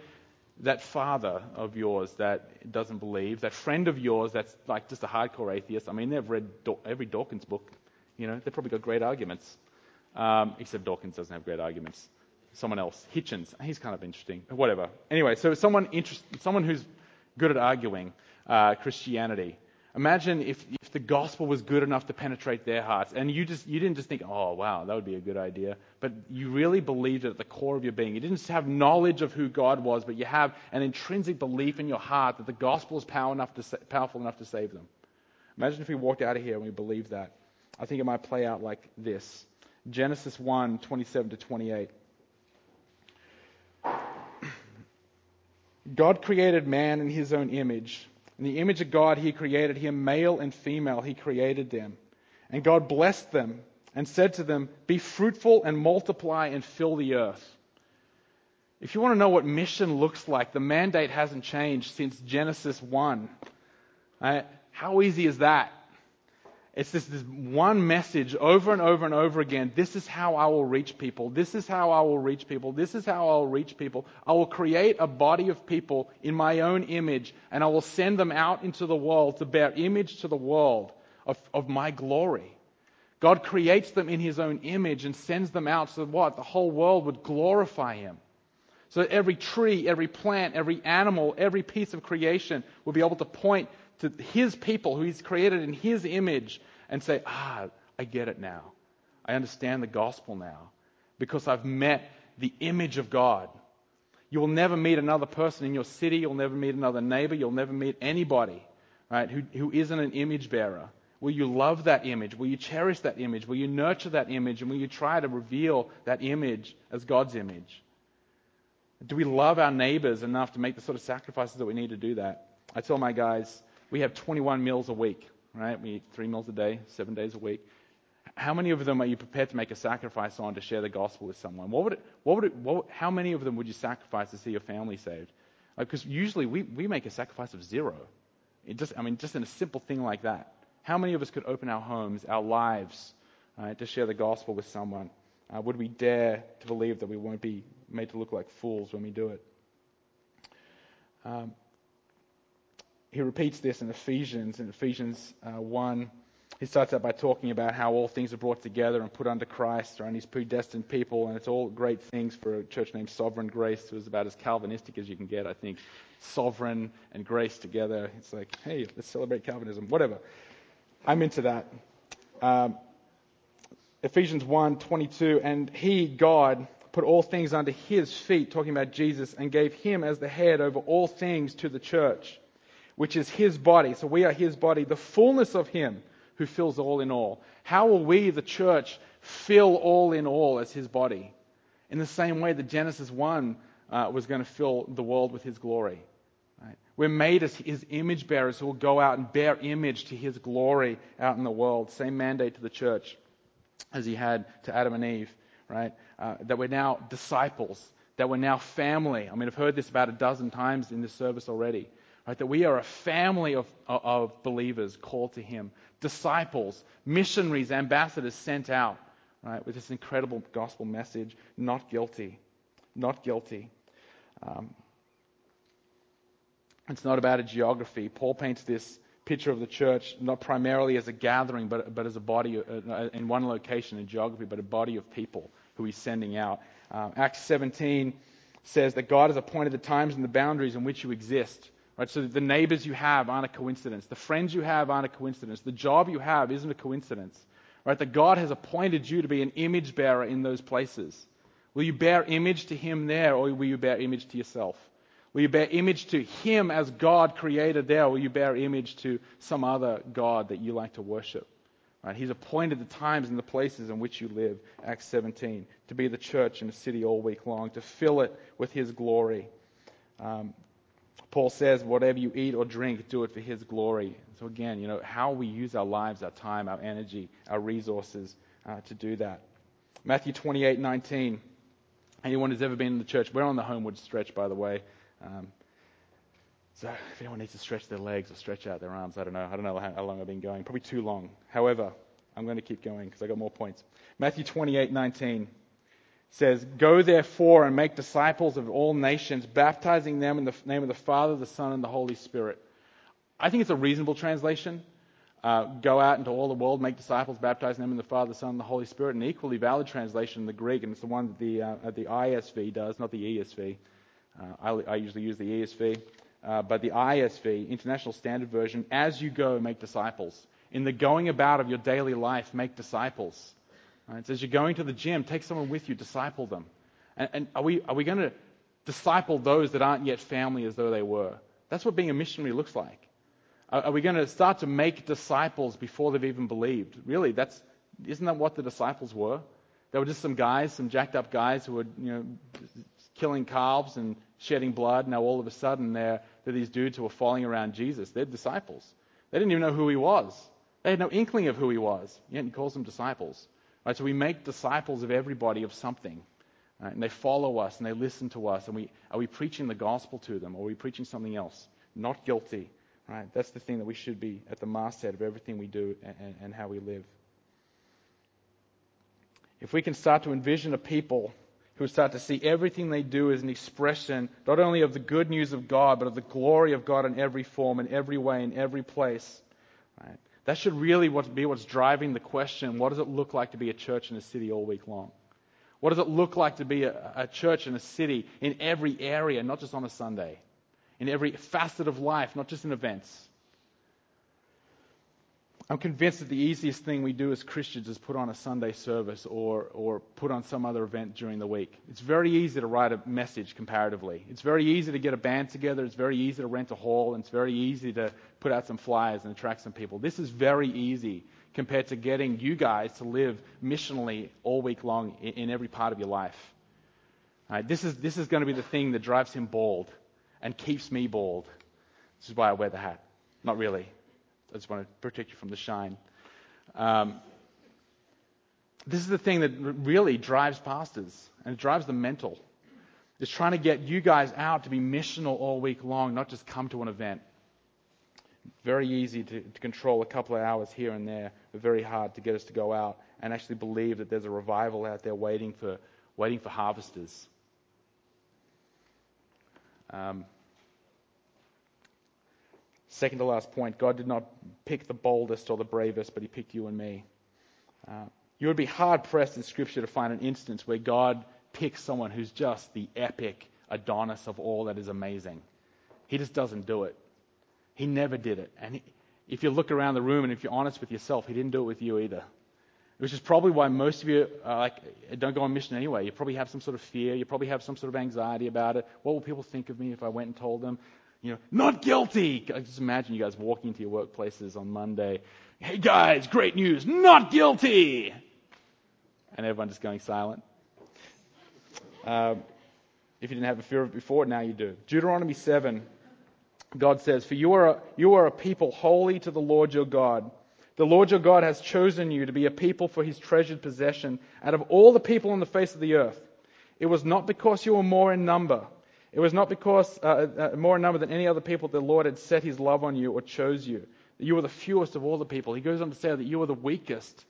that father of yours that doesn't believe, that friend of yours that's like just a hardcore atheist? I mean, they've read every Dawkins book. You know, they've probably got great arguments. Um, except Dawkins doesn't have great arguments. Someone else, Hitchens, he's kind of interesting. Whatever. Anyway, so someone interest, someone who's good at arguing uh, Christianity. Imagine if, if the gospel was good enough to penetrate their hearts, and you just you didn't just think, oh wow, that would be a good idea, but you really believed it at the core of your being. You didn't just have knowledge of who God was, but you have an intrinsic belief in your heart that the gospel is power enough to, powerful enough to save them. Imagine if we walked out of here and we believed that. I think it might play out like this. Genesis 1 27 to 28. God created man in his own image. In the image of God, he created him, male and female, he created them. And God blessed them and said to them, Be fruitful and multiply and fill the earth. If you want to know what mission looks like, the mandate hasn't changed since Genesis 1. Right? How easy is that? It's this, this one message over and over and over again. This is how I will reach people. This is how I will reach people. This is how I will reach people. I will create a body of people in my own image, and I will send them out into the world to bear image to the world of, of my glory. God creates them in His own image and sends them out so that what? The whole world would glorify Him. So every tree, every plant, every animal, every piece of creation will be able to point to His people who He's created in His image and say, ah, I get it now. I understand the gospel now because I've met the image of God. You will never meet another person in your city. You'll never meet another neighbor. You'll never meet anybody, right, who, who isn't an image bearer. Will you love that image? Will you cherish that image? Will you nurture that image? And will you try to reveal that image as God's image? Do we love our neighbors enough to make the sort of sacrifices that we need to do that? I tell my guys, we have 21 meals a week right? We eat three meals a day, seven days a week. How many of them are you prepared to make a sacrifice on to share the gospel with someone? What would it, what would it, what, how many of them would you sacrifice to see your family saved? Because uh, usually we, we make a sacrifice of zero. It just, I mean, just in a simple thing like that. How many of us could open our homes, our lives, to share the gospel with someone? Uh, would we dare to believe that we won't be made to look like fools when we do it? Um, he repeats this in Ephesians, in Ephesians uh, 1. He starts out by talking about how all things are brought together and put under Christ, and he's predestined people, and it's all great things for a church named Sovereign Grace. Was about as Calvinistic as you can get, I think. Sovereign and grace together. It's like, hey, let's celebrate Calvinism. Whatever. I'm into that. Um, Ephesians 1 22, and he, God, put all things under his feet, talking about Jesus, and gave him as the head over all things to the church which is his body. So we are his body, the fullness of him who fills all in all. How will we, the church, fill all in all as his body? In the same way that Genesis 1 uh, was going to fill the world with his glory. Right? We're made as his image bearers who will go out and bear image to his glory out in the world. Same mandate to the church as he had to Adam and Eve, right? Uh, that we're now disciples, that we're now family. I mean, I've heard this about a dozen times in this service already. Right? That we are a family of, of believers called to Him, disciples, missionaries, ambassadors sent out, right, with this incredible gospel message, not guilty. Not guilty. Um, it's not about a geography. Paul paints this picture of the church not primarily as a gathering, but, but as a body uh, in one location in geography, but a body of people who he's sending out. Uh, Acts 17 says that God has appointed the times and the boundaries in which you exist. Right? So the neighbors you have aren't a coincidence. The friends you have aren't a coincidence. The job you have isn't a coincidence. Right? That God has appointed you to be an image bearer in those places. Will you bear image to Him there, or will you bear image to yourself? Will you bear image to Him as God created there, or will you bear image to some other God that you like to worship? Right? He's appointed the times and the places in which you live, Acts 17, to be the church in the city all week long, to fill it with His glory. Um, Paul says, whatever you eat or drink, do it for His glory. So again, you know, how we use our lives, our time, our energy, our resources uh, to do that. Matthew 28:19. Anyone who's ever been in the church, we're on the homeward stretch, by the way. Um, so if anyone needs to stretch their legs or stretch out their arms, I don't know. I don't know how, long I've been going. Probably too long. However, I'm going to keep going because I got more points. Matthew 28:19 says, "Go therefore and make disciples of all nations, baptizing them in the name of the Father, the Son, and the Holy Spirit." I think it's a reasonable translation. Uh, go out into all the world, make disciples, baptizing them in the Father, the Son, and the Holy Spirit. An equally valid translation in the Greek, and it's the one that the, uh, the ISV does, not the ESV. Uh, I, I, usually use the ESV. Uh, but the ISV, International Standard Version, as you go, make disciples. In the going about of your daily life, make disciples. Right? So as you're going to the gym, take someone with you, disciple them. And, and are we, are we going to disciple those that aren't yet family as though they were? That's what being a missionary looks like. Are we going to start to make disciples before they've even believed? Really, that's isn't that what the disciples were? They were just some guys, some jacked up guys who were, you know, killing calves and shedding blood. Now all of a sudden they're, they're these dudes who are falling around Jesus. They're disciples. They didn't even know who he was. They had no inkling of who he was. Yet he calls them disciples. Right, so we make disciples of everybody of something. Right, and they follow us and they listen to us. And we, are we preaching the gospel to them or are we preaching something else? Not guilty. Right? That's the thing that we should be at the masthead of everything we do and, and how we live. If we can start to envision a people who start to see everything they do as an expression not only of the good news of God, but of the glory of God in every form, in every way, in every place. Right? That should really be what's driving the question what does it look like to be a church in a city all week long? What does it look like to be a, a church in a city in every area, not just on a Sunday? in every facet of life, not just in events. I'm convinced that the easiest thing we do as Christians is put on a Sunday service or, or put on some other event during the week. It's very easy to write a message comparatively. It's very easy to get a band together. It's very easy to rent a hall. And it's very easy to put out some flyers and attract some people. This is very easy compared to getting you guys to live missionally all week long in, in every part of your life. This, is, this is going to be the thing that drives him bald and keeps me bald. This is why I wear the hat. Not really. I just want to protect you from the shine. Um, this is the thing that really drives pastors and it drives them mental. It's trying to get you guys out to be missional all week long, not just come to an event. Very easy to, to control a couple of hours here and there, but very hard to get us to go out and actually believe that there's a revival out there waiting for, waiting for harvesters. Um, second to last point God did not pick the boldest or the bravest, but He picked you and me. Uh, you would be hard pressed in Scripture to find an instance where God picks someone who's just the epic Adonis of all that is amazing. He just doesn't do it. He never did it. And he, if you look around the room and if you're honest with yourself, He didn't do it with you either which is probably why most of you like, don't go on mission anyway. You probably have some sort of fear. You probably have some sort of anxiety about it. What will people think of me if I went and told them, you know, not guilty? I just imagine you guys walking into your workplaces on Monday. Hey guys, great news, not guilty! And everyone just going silent. Um, if you didn't have a fear of it before, now you do. Deuteronomy 7, God says, For you are, a, you are a people holy to the Lord your God. The Lord your God has chosen you to be a people for his treasured possession out of all the people on the face of the earth. It was not because you were more in number. It was not because uh, uh, more in number than any other people the Lord had set his love on you or chose you. You were the fewest of all the people. He goes on to say that you were the weakest.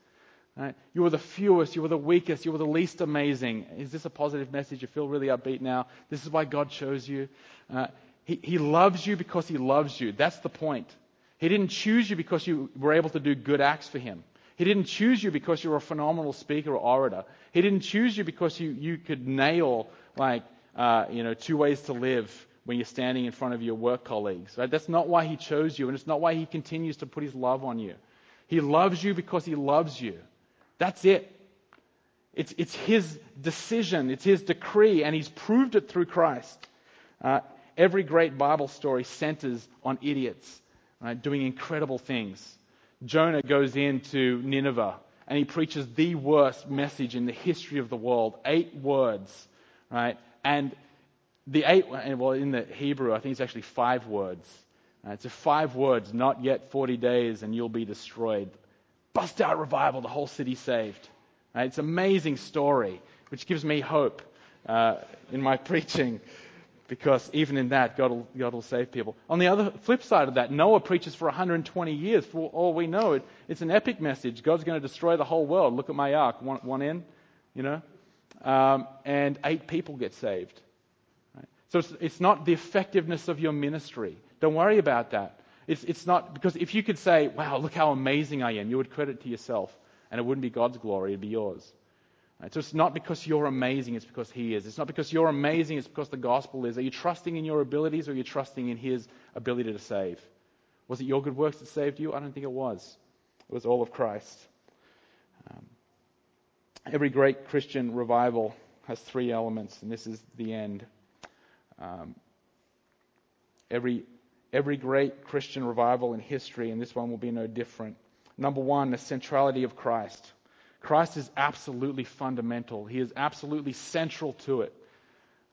Right? You were the fewest. You were the weakest. You were the least amazing. Is this a positive message? You feel really upbeat now. This is why God chose you. Uh, he, he loves you because he loves you. That's the point. He didn't choose you because you were able to do good acts for Him. He didn't choose you because you were a phenomenal speaker or orator. He didn't choose you because you, you could nail, like, uh, you know, two ways to live when you're standing in front of your work colleagues. Right? That's not why He chose you, and it's not why He continues to put His love on you. He loves you because He loves you. That's it. It's, it's His decision, it's His decree, and He's proved it through Christ. Uh, every great Bible story centers on idiots right, doing incredible things. Jonah goes into Nineveh and he preaches the worst message in the history of the world. Eight words, right? And the eight, well, in the Hebrew, I think it's actually five words. Right? It's five words, not yet 40 days and you'll be destroyed. Bust out revival, the whole city saved. Right? It's an amazing story, which gives me hope uh, in my preaching because even in that, God will, God will save people. On the other flip side of that, Noah preaches for 120 years. For all we know, it, it's an epic message. God's going to destroy the whole world. Look at my ark, one, one end, you know, um, and eight people get saved. Right? So it's, it's, not the effectiveness of your ministry. Don't worry about that. It's, it's not because if you could say, "Wow, look how amazing I am," you would credit to yourself, and it wouldn't be God's glory; it'd be yours. Right? So it's not because you're amazing, it's because He is. It's not because you're amazing, it's because the gospel is. Are you trusting in your abilities or are you trusting in His ability to save? Was it your good works that saved you? I don't think it was. It was all of Christ. Um, every great Christian revival has three elements, and this is the end. Um, every, every great Christian revival in history, and this one will be no different. Number one, the centrality of Christ. Christ is absolutely fundamental. He is absolutely central to it.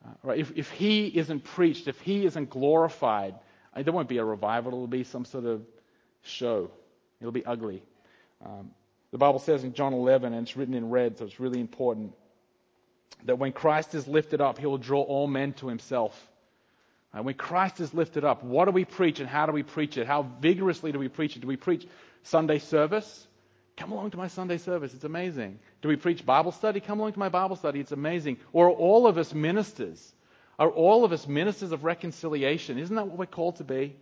Uh, right? If, if he isn't preached, if he isn't glorified, uh, there won't be a revival. It'll be some sort of show. It'll be ugly. Um, the Bible says in John 11, and it's written in red, so it's really important, that when Christ is lifted up, he will draw all men to himself. And when Christ is lifted up, what do we preach and how do we preach it? How vigorously do we preach it? Do we preach Sunday service? Come along to my Sunday service. It's amazing. Do we preach Bible study? Come along to my Bible study. It's amazing. Or are all of us ministers? Are all of us ministers of reconciliation? Isn't that what we're called to be?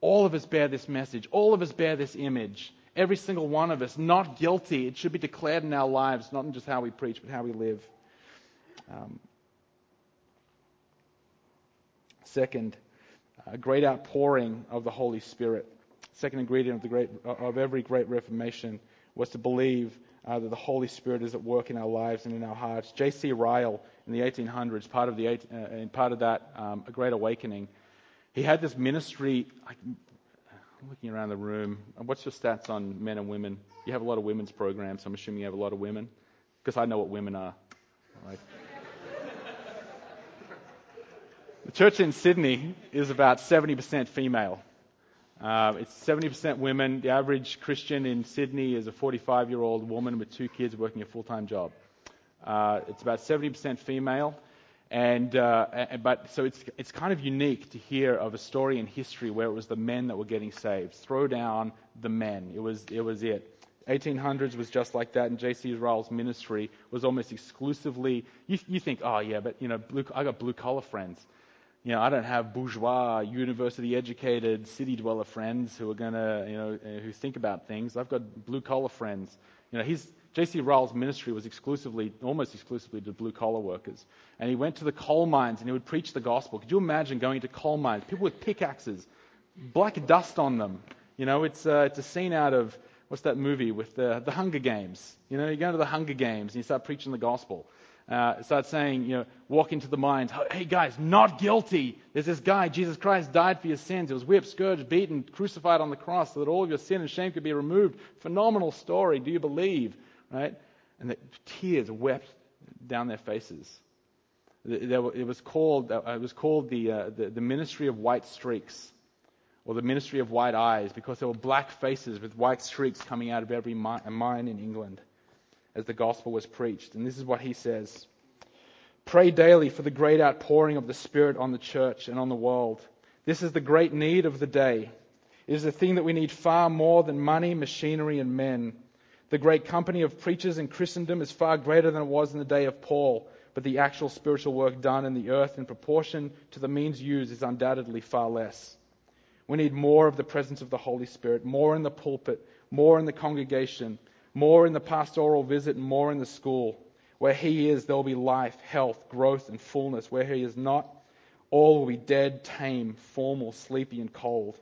All of us bear this message. All of us bear this image. Every single one of us, not guilty. It should be declared in our lives, not in just how we preach, but how we live. Um, second, a great outpouring of the Holy Spirit second ingredient of, the great, of every great Reformation was to believe uh, that the Holy Spirit is at work in our lives and in our hearts. J.C. Ryle in the 1800s, part of, the, uh, part of that um, a Great Awakening, he had this ministry. I'm looking around the room. What's your stats on men and women? You have a lot of women's programs. So I'm assuming you have a lot of women, because I know what women are. Right? the church in Sydney is about 70% female. Uh, it's 70% women. The average Christian in Sydney is a 45 year old woman with two kids working a full time job. Uh, it's about 70% female. And, uh, but so it's, it's kind of unique to hear of a story in history where it was the men that were getting saved. Throw down the men. It was, it was it. 1800s was just like that, and J.C. Ryle's ministry was almost exclusively. You, you think, oh yeah, but you know, blue, I got blue collar friends you know, I don't have bourgeois, university educated, city dweller friends who are to, you know, who think about things. I've got blue collar friends. You know, his, J.C. Ryle's ministry was exclusively, almost exclusively to blue collar workers. And he went to the coal mines and he would preach the gospel. Could you imagine going to coal mines? People with pickaxes, black dust on them. You know, it's, uh, it's a scene out of, what's that movie with the, the Hunger Games? You know, you go to the Hunger Games and you start preaching the gospel uh, start saying, you know, walk into the mines. Hey guys, not guilty. There's this guy, Jesus Christ, died for your sins. He was whipped, scourged, beaten, crucified on the cross so that all of your sin and shame could be removed. Phenomenal story. Do you believe? Right? And the tears wept down their faces. It was called, uh, it was called the, uh, the, the ministry of white streaks or the ministry of white eyes because there were black faces with white streaks coming out of every mine in England as the gospel was preached. And this is what he says Pray daily for the great outpouring of the Spirit on the church and on the world. This is the great need of the day. It is a thing that we need far more than money, machinery, and men. The great company of preachers in Christendom is far greater than it was in the day of Paul, but the actual spiritual work done in the earth in proportion to the means used is undoubtedly far less. We need more of the presence of the Holy Spirit, more in the pulpit, more in the congregation, more in the pastoral visit, and more in the school. Where He is, there will be life, health, growth, and fullness. Where He is not, all will be dead, tame, formal, sleepy, and cold.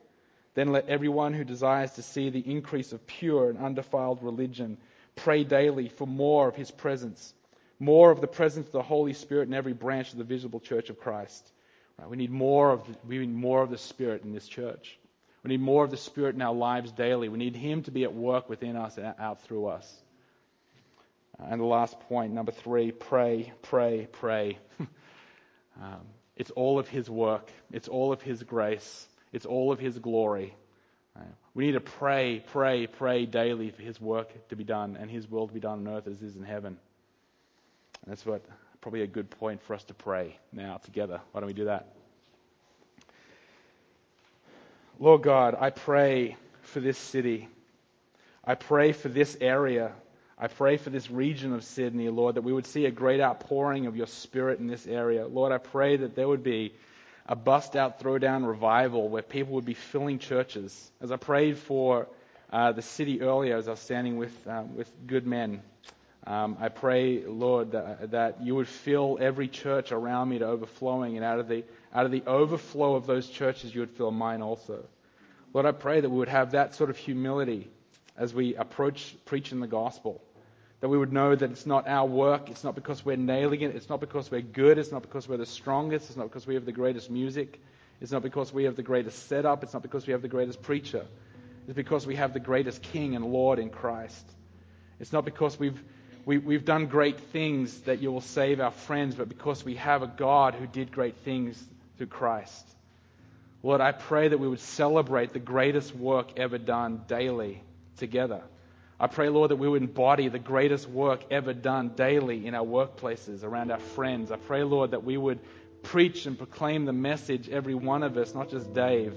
Then let everyone who desires to see the increase of pure and undefiled religion pray daily for more of His presence, more of the presence of the Holy Spirit in every branch of the visible church of Christ. Right? We need more of we need more of the Spirit in this church. We need more of the Spirit in our lives daily. We need Him to be at work within us and out through us. Uh, and the last point, number three, pray, pray, pray. um, it's all of His work. It's all of His grace. It's all of His glory. We need to pray, pray, pray daily for His work to be done and His will to be done on earth as it is in heaven. And that's what probably a good point for us to pray now together. Why don't we do that? Lord God, I pray for this city. I pray for this area. I pray for this region of Sydney, Lord, that we would see a great outpouring of your Spirit in this area. Lord, I pray that there would be a bust out, throw down revival where people would be filling churches. As I prayed for uh, the city earlier, as I was standing with, um, with good men, um, I pray, Lord, that, that, you would fill every church around me to overflowing, and out of the out of the overflow of those churches, you would fill mine also. Lord, I pray that we would have that sort of humility as we approach preaching the gospel. That we would know that it's not our work, it's not because we're nailing it, it's not because we're good, it's not because we're the strongest, it's not because we have the greatest music, it's not because we have the greatest setup, it's not because we have the greatest preacher. It's because we have the greatest King and Lord in Christ. It's not because we've we, we've done great things that you will save our friends, but because we have a God who did great things through Christ. Lord, I pray that we would celebrate the greatest work ever done daily together. I pray, Lord, that we would embody the greatest work ever done daily in our workplaces, around our friends. I pray, Lord, that we would preach and proclaim the message, every one of us, not just Dave,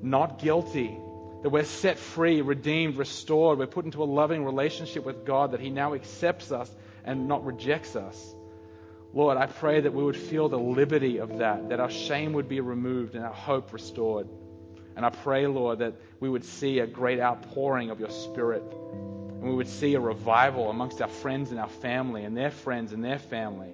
not guilty, that we're set free, redeemed, restored. We're put into a loving relationship with God, that He now accepts us and not rejects us. Lord, I pray that we would feel the liberty of that, that our shame would be removed and our hope restored. And I pray, Lord, that we would see a great outpouring of your Spirit. And we would see a revival amongst our friends and our family and their friends and their family.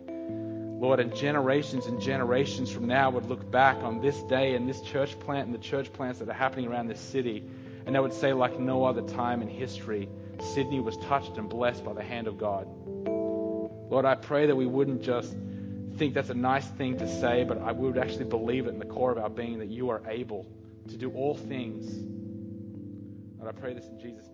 Lord, and generations and generations from now would look back on this day and this church plant and the church plants that are happening around this city, and they would say, like no other time in history, Sydney was touched and blessed by the hand of God. Lord, I pray that we wouldn't just think that's a nice thing to say, but I would actually believe it in the core of our being that you are able to do all things. And I pray this in Jesus' name.